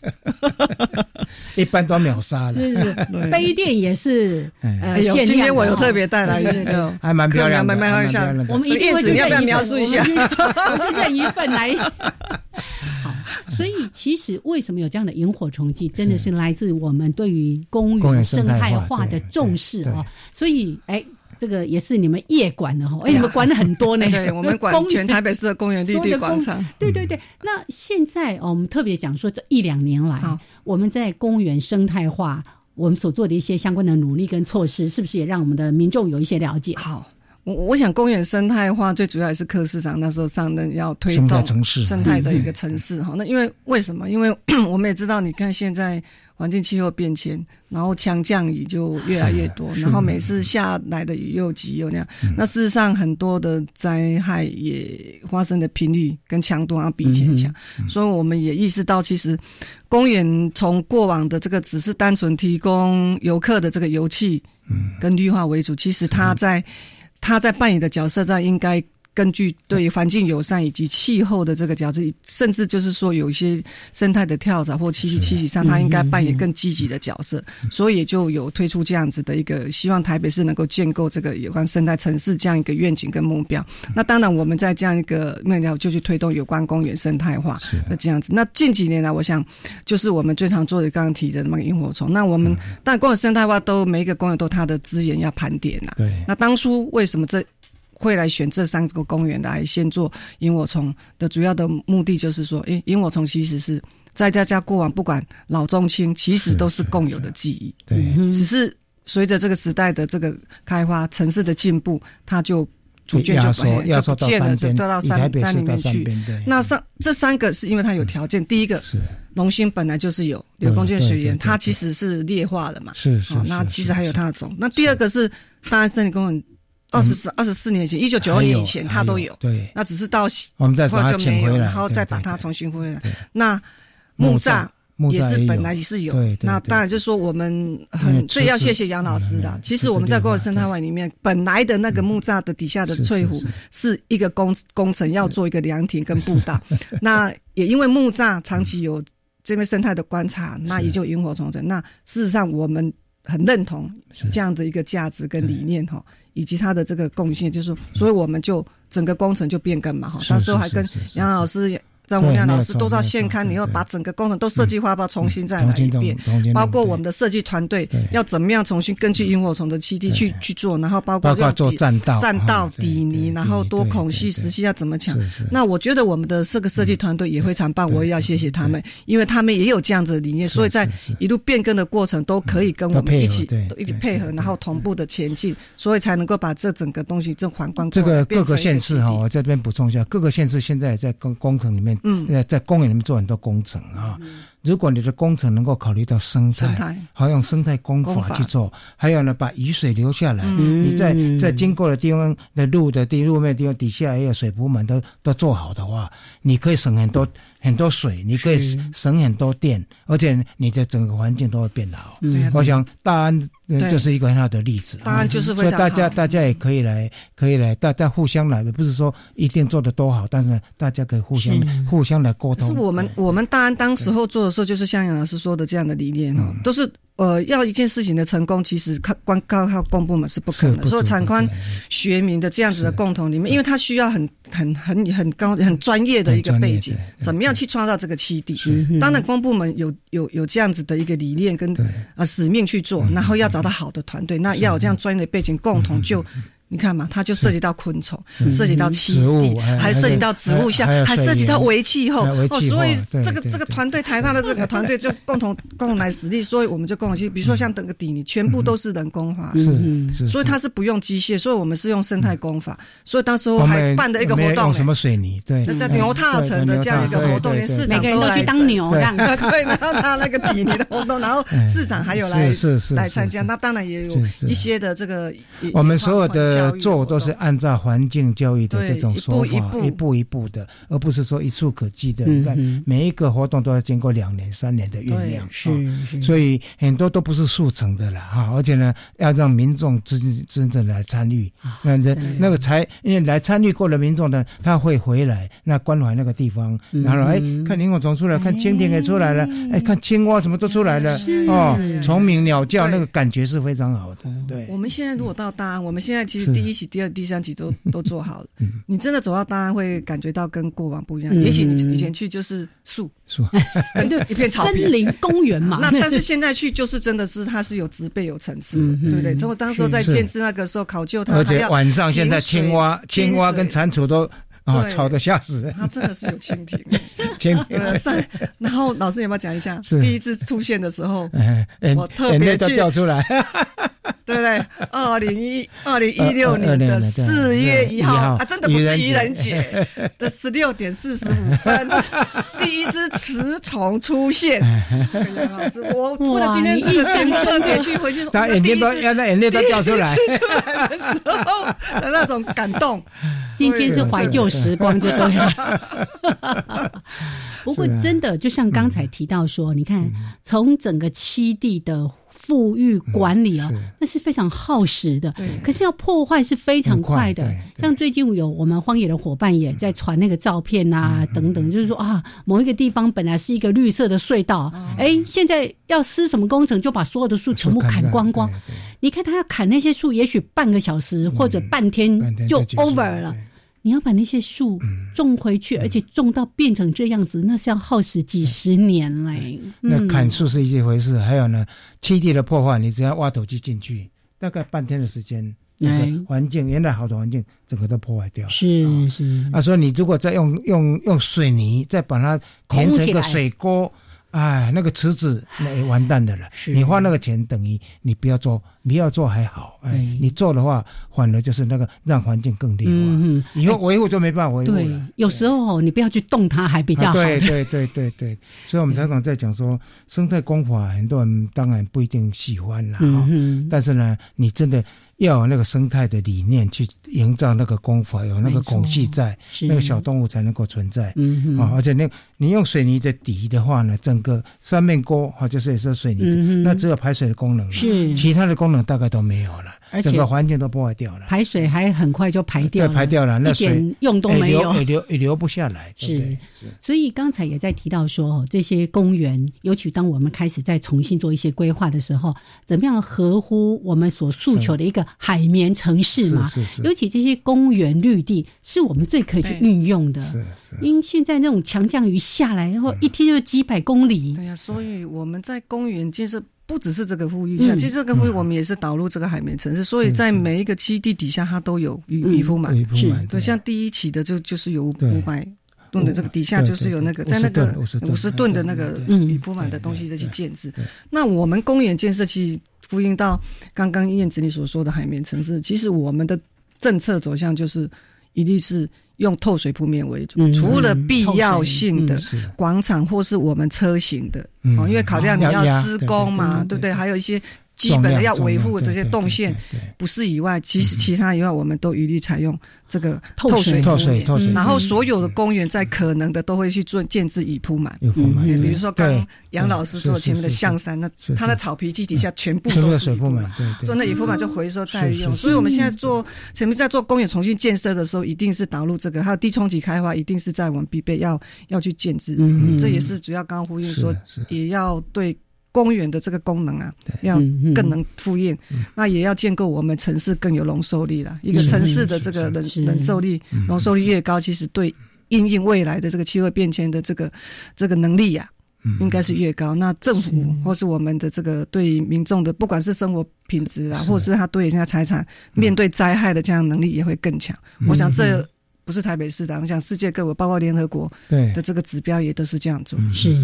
一般都秒杀了。是是，杯垫也是呃限量。今天我有特别带来一个，还蛮漂亮，蛮漂亮一下。我们一定会要不要描述一下？我就认一份来。好。所以，其实为什么有这样的萤火虫季，真的是来自我们对于公园生态化的重视哦。所以，哎，这个也是你们业管的哈，哎，你们管的很多呢。对，我们管全台北市的公园绿地广场。对对对。那现在哦，我们特别讲说，这一两年来，我们在公园生态化，我们所做的一些相关的努力跟措施，是不是也让我们的民众有一些了解？好。我我想，公园生态化最主要还是柯市长那时候上任要推动生态的一个城市哈。那因为为什么？因为 我们也知道，你看现在环境气候变迁，然后强降雨就越来越多，然后每次下来的雨又急又那样。那事实上，很多的灾害也发生的频率跟强度要比以前强。所以我们也意识到，其实公园从过往的这个只是单纯提供游客的这个油气跟绿化为主，其实它在他在扮演的角色，上应该根据对环境友善以及气候的这个角色，甚至就是说有一些生态的跳蚤或栖息栖息上，它应该扮演更积极的角色。所以也就有推出这样子的一个，希望台北市能够建构这个有关生态城市这样一个愿景跟目标。那当然，我们在这样一个面料就去推动有关公园生态化的这样子。那近几年来，我想就是我们最常做的刚刚提的那个萤火虫。那我们但公园生态化都每一个公园都它的资源要盘点呐。对。那当初为什么这？会来选这三个公园来先做萤火虫的主要的目的，就是说，诶，萤火虫其实是在大家过往不管老中青，其实都是共有的记忆。对，只是随着这个时代的这个开发，城市的进步，它就逐渐就就不见了，就掉到山山里面去。那上这三个是因为它有条件，第一个是龙兴本来就是有有公圳水源，它其实是劣化了嘛。是是。那其实还有它的种。那第二个是大安森林公园。二十四二十四年前，一九九二年以前，它都有。对，那只是到我们再把它就没有，然后再把它重新回来。那木栅也是本来也是有。那当然就是说我们很这要谢谢杨老师的。其实我们在公园生态湾里面，本来的那个木栅的底下的翠湖是一个工工程要做一个凉亭跟步道。那也因为木栅长期有这边生态的观察，那也就萤火虫的。那事实上我们很认同这样的一个价值跟理念哈，以及他的这个贡献，就是所以我们就整个工程就变更嘛哈。到时候还跟杨老师。张文亮老师都到现刊，你要把整个工程都设计化，要重新再来一遍，包括我们的设计团队要怎么样重新根据萤火虫的基地去去做，然后包括要做栈道、栈道底泥，然后多孔隙、石砌要怎么抢。那我觉得我们的这个设计团队也非常棒，我也要谢谢他们，因为他们也有这样子的理念，所以在一路变更的过程都可以跟我们一起一起配合，然后同步的前进，所以才能够把这整个东西这环观这个各个县市哈，我这边补充一下，各个县市现在在工工程里面。嗯，在公园里面做很多工程啊。如果你的工程能够考虑到生态，好用生态工法去做，还有呢，把雨水留下来，你在在经过的地方的路的地路面地方底下也有水铺满，都都做好的话，你可以省很多很多水，你可以省很多电，而且你的整个环境都会变好。我想大安这是一个很好的例子。大安就是所以大家大家也可以来，可以来，大家互相来，不是说一定做的多好，但是大家可以互相互相来沟通。是我们我们大安当时候做。有时候就是像杨老师说的这样的理念哈，都是呃要一件事情的成功，其实靠光靠靠公部门是不可能。所以产官学民的这样子的共同里面，因为它需要很很很很高很专业的一个背景，怎么样去创造这个基地？当然公部门有有有这样子的一个理念跟啊使命去做，然后要找到好的团队，那要有这样专业的背景，共同就。你看嘛，它就涉及到昆虫，涉及到栖地，还涉及到植物像，还涉及到微气候哦。所以这个这个团队，台大的这个团队就共同 共同来实力，所以我们就共同去，比如说像整个底，泥全部都是人工化，是，所以它是不用机械，所以我们是用生态工法。所以当时候还办的一个活动，什么水泥，对，叫牛踏城的这样一个活动，连市长都去当牛这样，对，然后他那个底泥的活动，然后市长还有来是是来参加，那当然也有一些的这个我们所有的。做都是按照环境教育的这种说法，一步一步的，而不是说一触可及的。你看，每一个活动都要经过两年、三年的酝酿，是，所以很多都不是速成的了哈。而且呢，要让民众真真正来参与，那这那个才因为来参与过的民众呢，他会回来那关怀那个地方，然后哎，看萤火虫出来，看蜻蜓也出来了，哎，看青蛙什么都出来了，哦，虫鸣鸟叫，那个感觉是非常好的。对，我们现在如果到大安，我们现在其实第一期、第二、第三期都 都做好了。你真的走到大安，会感觉到跟过往不一样。也许你以前去就是树树，对，一片草森林公园嘛。那但是现在去就是真的是它是有植被、有层次，对不对？从我当时在建制那个时候考究它，而且晚上现在青蛙、青蛙跟蟾蜍都。啊，吵得吓死人！他真的是有蜻蜓，蜻蜓 上。然后老师有没有讲一下？第一次出现的时候，我特别去掉出来，对不对？二零一二零一六年的四月一号啊，真的不是愚人节的十六点四十五分，第一只雌虫出现。老师，我为了今天这个节目特别去回去，他眼睛都要那眼泪都掉出来，出来的时候的那种感动。今天是怀旧时光，就对了。不过，真的就像刚才提到说，你看，从整个七地的富裕管理啊，那是非常耗时的。可是要破坏是非常快的。像最近有我们荒野的伙伴也在传那个照片啊，等等，就是说啊，某一个地方本来是一个绿色的隧道，哎，现在要施什么工程，就把所有的树全部砍光光。你看他要砍那些树，也许半个小时或者半天就 over 了。你要把那些树种回去，而且种到变成这样子，那是要耗时几十年嘞。那砍树是一回事，还有呢，基地的破坏，你只要挖土机进去，大概半天的时间，环境原来好的环境，整个都破坏掉。是是。啊，所以你如果再用用用水泥再把它填成一个水沟。哎，那个池子那也完蛋的了。你花那个钱等于你不要做，你要做还好。哎，你做的话，反而就是那个让环境更劣化。嗯以后维护就没办法维护了。有时候你不要去动它，还比较好。对对对对对，所以我们常常在讲说，生态工法很多人当然不一定喜欢了哈。但是呢，你真的。要有那个生态的理念去营造那个功法，有那个孔隙在，那个小动物才能够存在。嗯啊，而且那你用水泥的底的话呢，整个三面沟哈，就是也是水泥，那只有排水的功能了，是其他的功能大概都没有了。整个环境都破坏掉了，排水还很快就排掉，排掉了，那水用都没有，也流也流不下来。是，所以刚才也在提到说，这些公园，尤其当我们开始再重新做一些规划的时候，怎么样合乎我们所诉求的一个海绵城市嘛？是是。尤其这些公园绿地，是我们最可以去运用的。是是。因为现在那种强降雨下来，然后一天就几百公里。对呀，所以我们在公园建设。不只是这个富裕像，其实这个富裕我们也是导入这个海绵城市，所以在每一个基地底下，它都有雨雨铺满。是，对，像第一期的就就是有五百吨的这个底下就是有那个在那个五十吨的那个雨铺满的东西再去建制。那我们公园建设其实呼应到刚刚燕子你所说的海绵城市，其实我们的政策走向就是一定是。用透水铺面为主，除了必要性的广场或是我们车型的，哦，因为考量你要施工嘛，对不对？还有一些。基本的要维护这些动线，不是以外，其实其他以外，我们都一律采用这个透水透水透水。然后所有的公园在可能的都会去做建制已铺满，比如说刚杨老师做前面的象山，那它的草皮基底下全部都是水铺满，做那已铺满就回收再利用。所以我们现在做前面在做公园重新建设的时候，一定是导入这个，还有低冲击开发，一定是在我们必备要要去建制。这也是主要刚刚呼应说，也要对。公园的这个功能啊，要更能复应，那也要建构我们城市更有容受力了。一个城市的这个忍忍受力、容受力越高，其实对应应未来的这个气候变迁的这个这个能力呀，应该是越高。那政府或是我们的这个对民众的，不管是生活品质啊，或者是他对人家财产面对灾害的这样能力，也会更强。我想这。不是台北市的，我想世界各国，包括联合国的这个指标也都是这样做。是，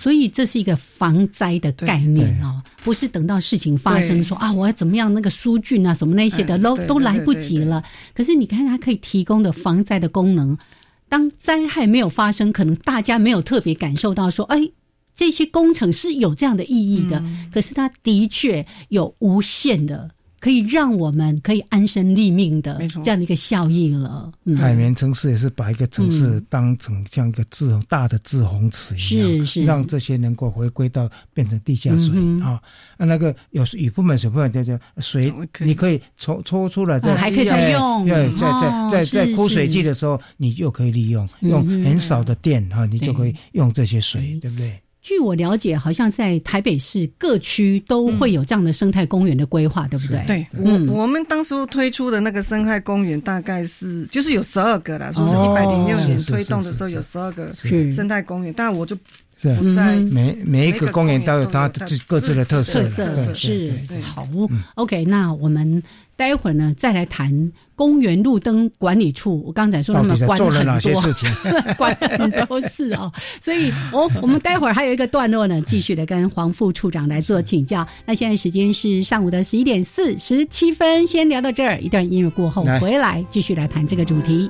所以这是一个防灾的概念哦，不是等到事情发生说啊，我要怎么样那个疏浚啊什么那些的都都来不及了。可是你看它可以提供的防灾的功能，当灾害没有发生，可能大家没有特别感受到说，哎，这些工程是有这样的意义的。可是它的确有无限的。可以让我们可以安身立命的这样的一个效益了。海绵城市也是把一个城市当成像一个滞大的自洪池一样，是是，让这些能够回归到变成地下水。啊。啊，那个有雨不满、水不满，叫叫水，你可以抽抽出来再还可以再用，对，在在在在枯水季的时候，你又可以利用，用很少的电哈，你就可以用这些水，对不对？据我了解，好像在台北市各区都会有这样的生态公园的规划，对不对？对，我我们当初推出的那个生态公园大概是就是有十二个啦，说是一百零六年推动的时候有十二个生态公园，但我就。是在每每一个公园都有它自各自的特色，特色是好。OK，那我们待会儿呢再来谈公园路灯管理处。我刚才说他们管了哪些事情，管很多事哦。所以，我我们待会儿还有一个段落呢，继续的跟黄副处长来做请教。那现在时间是上午的十一点四十七分，先聊到这儿。一段音乐过后回来继续来谈这个主题。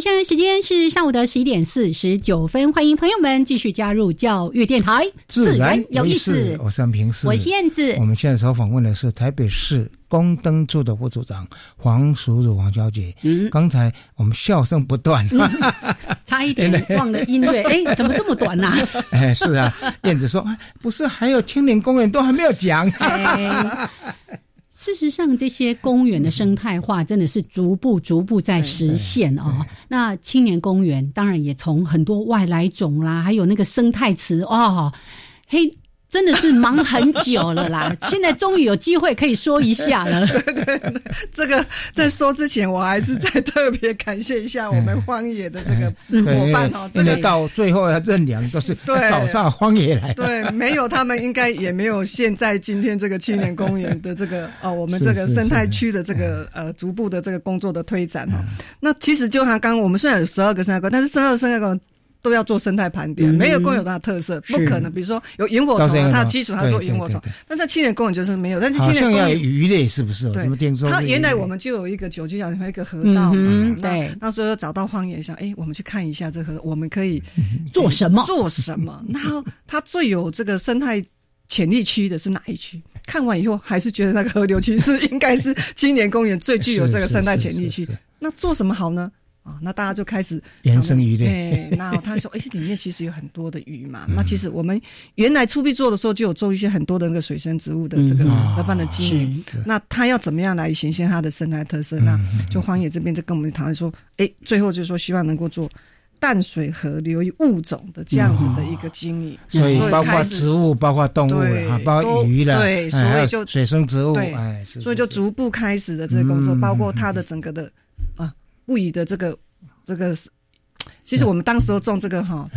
现在时间是上午的十一点四十九分，欢迎朋友们继续加入教育电台，自然有意思。我是平四，我是燕子。我们现在所访问的是台北市宫灯处的副组长黄淑茹黄小姐。嗯，刚才我们笑声不断，差一点 忘了音乐。哎，怎么这么短呢？哎，是啊，燕子说，不是还有青年公园都还没有讲。事实上，这些公园的生态化真的是逐步、逐步在实现哦。那青年公园当然也从很多外来种啦，还有那个生态池哦，嘿。真的是忙很久了啦，现在终于有机会可以说一下了。对对对，这个在说之前，我还是再特别感谢一下我们荒野的这个伙伴哦。真的到最后要认粮都是早上荒野来。对，没有他们，应该也没有现在今天这个青年公园的这个 哦，我们这个生态区的这个呃逐步的这个工作的推展哈。那其实就像刚刚我们虽然有十二个生态馆但是十二个生态公都要做生态盘点，没有公有它的特色，不可能。比如说有萤火虫，它的基础它做萤火虫，但是青年公园就是没有。但是青年公园鱼类是不是？对，它原来我们就有一个九曲角一个河道嘛，对。那时候找到荒野，想哎，我们去看一下这河，我们可以做什么？做什么？然后它最有这个生态潜力区的是哪一区？看完以后还是觉得那个河流区是应该是青年公园最具有这个生态潜力区。那做什么好呢？啊，那大家就开始 延伸鱼类。哎，那他说，哎，里面其实有很多的鱼嘛。那其实我们原来初步做的时候，就有种一些很多的那个水生植物的这个河畔的经营。那他要怎么样来显现它的生态特色？那就荒野这边就跟我们讨论说，哎，最后就是说希望能够做淡水河流域物种的这样子的一个经营。所以包括植物，包括动物啊，包括鱼了，对，所以就水生植物，对，所以就逐步开始的这个工作，包括它的整个的。不以的这个，这个是，其实我们当时候种这个哈。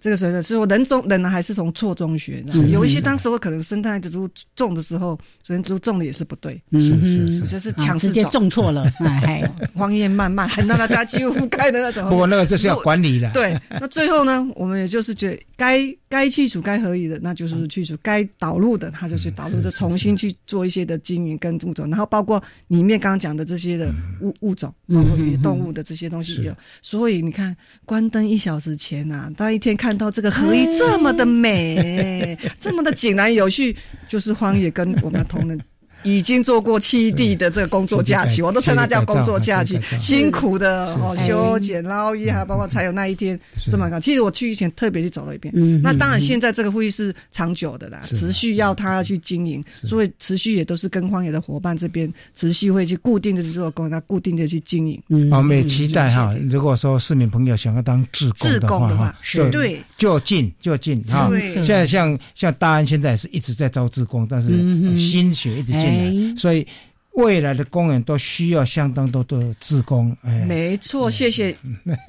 这个时候是说人中人呢还是从错中学，有一些当时候可能生态植物种的时候，水生植物种的也是不对，是是是，就是强直接种错了，哎，荒烟漫漫，很让大家几乎覆盖的那种。不过那个就是要管理的。对，那最后呢，我们也就是觉得该该去除该合理的，那就是去除；该导入的，他就去导入，就重新去做一些的经营跟物种，然后包括里面刚刚讲的这些的物物种，包括动物的这些东西有。所以你看，关灯一小时前啊，当一天看。看到这个河一这么的美，这么的井然有序，就是荒野跟我们同仁。已经做过七地的这个工作假期，我都称它叫工作假期，辛苦的哦，修剪捞鱼，还包括才有那一天这么高。其实我去以前特别去走了一遍。那当然，现在这个会议是长久的啦，持续要他去经营，所以持续也都是跟荒野的伙伴这边持续会去固定的去做工，那固定的去经营。我们也期待哈，如果说市民朋友想要当志工的话，对，就近就近哈。现在像像大安现在是一直在招志工，但是心血一直进。所以未来的公园都需要相当多的职工。哎，没错，谢谢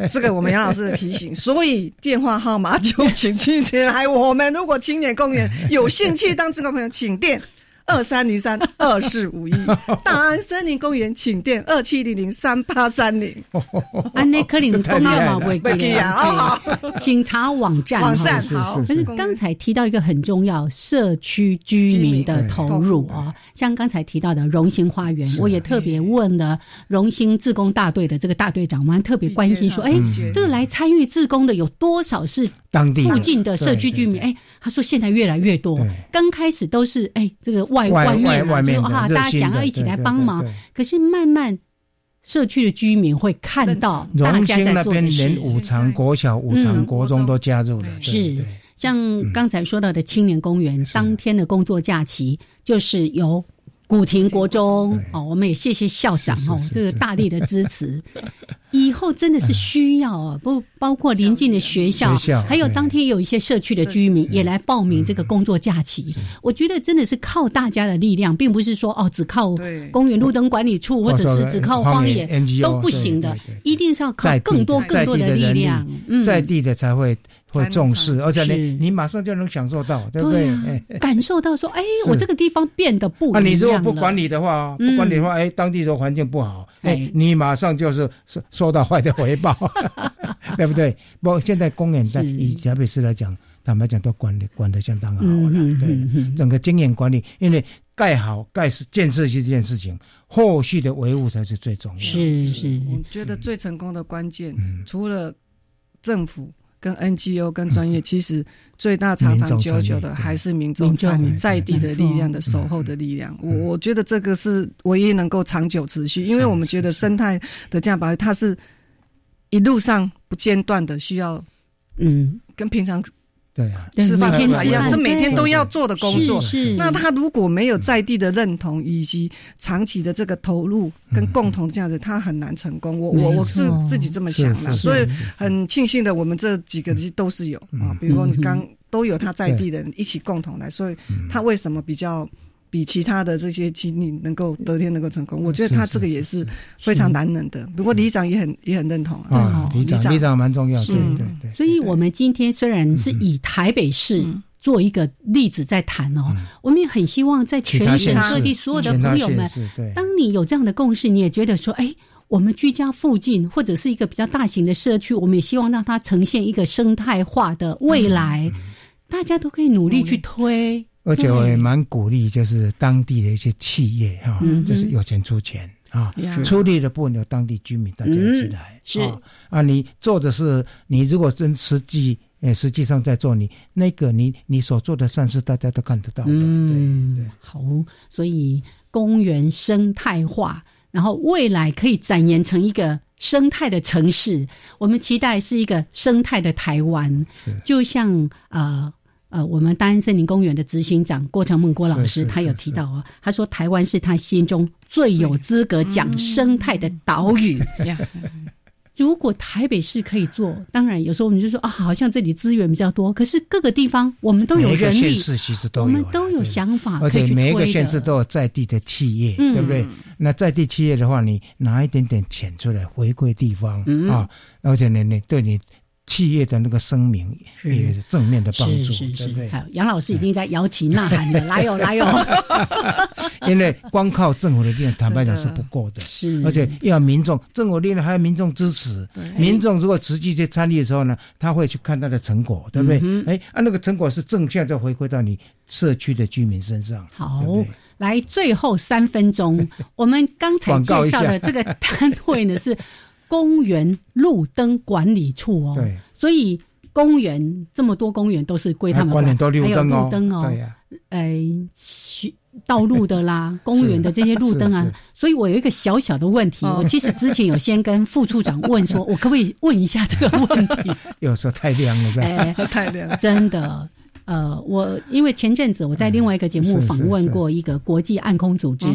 这个我们杨老师的提醒。所以电话号码就请记起来。我们如果青年公园有兴趣当职工朋友，请电。二三零三二四五一，大安森林公园，请电二七零零三八三零。安内克林通号码会给啊，请查网站。网站好。可是刚才提到一个很重要，社区居民的投入啊，像刚才提到的荣兴花园，我也特别问了荣兴自工大队的这个大队长，我们特别关心说，哎，这个来参与自工的有多少是？当地附近的社区居民，哎，他说现在越来越多。刚开始都是哎，这个外外面就啊，大家想要一起来帮忙。可是慢慢社区的居民会看到，荣兴那边连五常国小、五常国中都加入了。是像刚才说到的青年公园，当天的工作假期就是由。古亭国中哦，我们也谢谢校长哦，这个大力的支持。以后真的是需要啊，不包括邻近的学校，还有当天有一些社区的居民也来报名这个工作假期。我觉得真的是靠大家的力量，并不是说哦，只靠公园路灯管理处或者是只靠荒野都不行的，一定是要靠更多更多的力量，在地的才会。会重视，而且你你马上就能享受到，对不对？感受到说，哎，我这个地方变得不一样你如果不管理的话，不管理的话，哎，当地的环境不好，哎，你马上就是受受到坏的回报，对不对？不，现在公园在以台北市来讲，坦白讲都管理管得相当好了，对，整个经营管理，因为盖好盖是建设这件事情。后续的维护才是最重要。是是，我觉得最成功的关键，除了政府。跟 NGO 跟专业，其实最大长长久久的还是民众参与在地的力量的守候的力量。我我觉得这个是唯一能够长久持续，因为我们觉得生态的这样保育，它是一路上不间断的需要，嗯，跟平常。对啊，吃饭一样，这每天都要做的工作。那他如果没有在地的认同，以及长期的这个投入跟共同这样子，他很难成功。我我我是自己这么想的，所以很庆幸的，我们这几个都是有啊。比如说你刚都有他在地的人一起共同来，所以他为什么比较？比其他的这些经历能够得天能够成功，我觉得他这个也是非常难能的。不过里长也很也很认同啊，里长里长蛮重要对对。所以我们今天虽然是以台北市做一个例子在谈哦，我们也很希望在全省各地所有的朋友们，当你有这样的共识，你也觉得说，哎，我们居家附近或者是一个比较大型的社区，我们也希望让它呈现一个生态化的未来，大家都可以努力去推。而且我也蛮鼓励，就是当地的一些企业哈，就是有钱出钱啊，出力的部分由当地居民大家一起来。是啊，你做的是你如果真实际，呃，实际上在做你那个你你所做的善事，大家都看得到的。嗯，对，好，所以公园生态化，然后未来可以展延成一个生态的城市。我们期待是一个生态的台湾，是就像呃。呃，我们大安森林公园的执行长郭成梦郭老师，他有提到啊，他说台湾是他心中最有资格讲生态的岛屿。如果台北市可以做，当然有时候我们就说啊，好像这里资源比较多，可是各个地方我们都有人力，我们都有想法，而且每一个县市都有在地的企业，对不对？那在地企业的话，你拿一点点钱出来回馈地方啊，而且呢，你对你。企业的那个声明也是正面的帮助，对不对？杨老师已经在摇旗呐喊了，来哟来哟！因为光靠政府的力量，坦白讲是不够的，是而且要民众，政府力量还要民众支持。民众如果实际去参与的时候呢，他会去看他的成果，对不对？哎，啊，那个成果是正向再回馈到你社区的居民身上。好，来最后三分钟，我们刚才介绍的这个单位呢是。公园路灯管理处哦，对，所以公园这么多公园都是归他们管，还有路灯哦，对呀，呃，道路的啦，公园的这些路灯啊，所以我有一个小小的问题，我其实之前有先跟副处长问说，我可不可以问一下这个问题？有时候太亮了，哎，太亮了，真的。呃，我因为前阵子我在另外一个节目访问过一个国际暗空组织，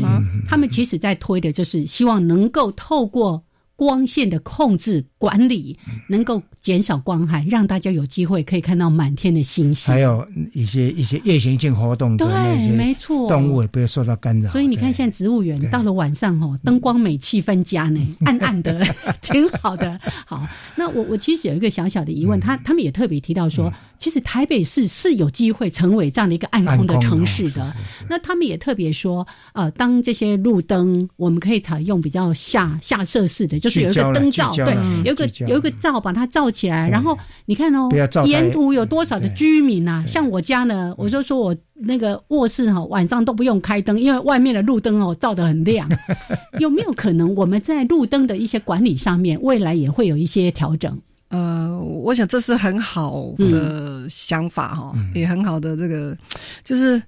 他们其实在推的就是希望能够透过。光线的控制管理能够减少光害，让大家有机会可以看到满天的星星。还有一些一些夜行性活动，对，没错，动物也不会受到干扰。所以你看，现在植物园到了晚上哦，灯光美，气氛佳呢，暗暗的，挺好的。好，那我我其实有一个小小的疑问，他他们也特别提到说，其实台北市是有机会成为这样的一个暗空的城市的。那他们也特别说，呃，当这些路灯，我们可以采用比较下下设式的。就是有一个灯罩，对，有一个有一个罩把它罩起来，然后你看哦，沿途有多少的居民呐？像我家呢，我就说我那个卧室哈，晚上都不用开灯，因为外面的路灯哦照得很亮。有没有可能我们在路灯的一些管理上面，未来也会有一些调整？呃，我想这是很好的想法哈，也很好的这个，就是。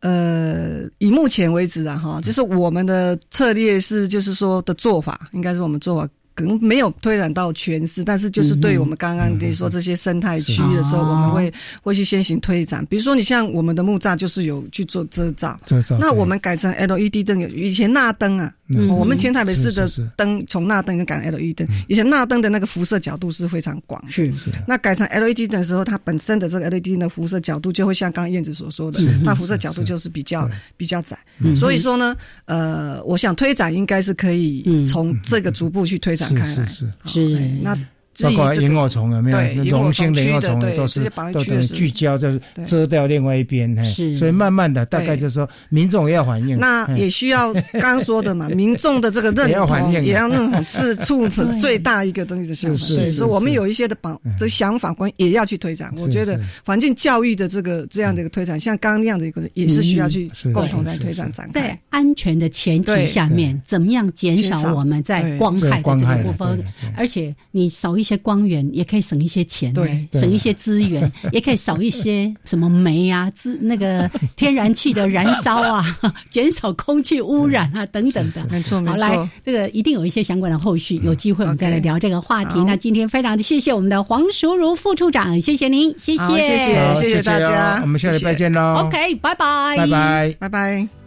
呃，以目前为止啊，哈，就是我们的策略是，就是说的做法，应该是我们做法。可能没有推展到全市，但是就是对我们刚刚你说这些生态区的时候，我们会会去先行推展。比如说，你像我们的木栅就是有去做遮罩，遮罩。那我们改成 LED 灯，以前钠灯啊，我们前台北市的灯从钠灯改 LED 灯，以前钠灯的那个辐射角度是非常广，是是。那改成 LED 灯的时候，它本身的这个 LED 灯的辐射角度就会像刚刚燕子所说的，它辐射角度就是比较比较窄。嗯所以说呢，呃，我想推展应该是可以从这个逐步去推展。是是是。是，那包括萤火虫有没有？绒性的萤火虫都是都等于聚焦，就是遮掉另外一边。是，所以慢慢的，大概就是说，民众也要反应。那也需要刚刚说的嘛，民众的这个认同也要认同是促 成最大一个东西的想法。所以，我们有一些的绑这想法观也要去推展。我觉得环境教育的这个这样的一个推展，像刚刚那样的一个，也是需要去共同来推展展开。安全的前提下面，怎么样减少我们在光害的这个部分？而且你少一些光源，也可以省一些钱，对，省一些资源，也可以少一些什么煤啊、资那个天然气的燃烧啊，减少空气污染啊等等的。没错，没错。好，来，这个一定有一些相关的后续，有机会我们再来聊这个话题。那今天非常的谢谢我们的黄淑如副处长，谢谢您，谢谢，谢谢，谢谢大家，我们下礼拜见喽。OK，拜拜，拜拜，拜拜。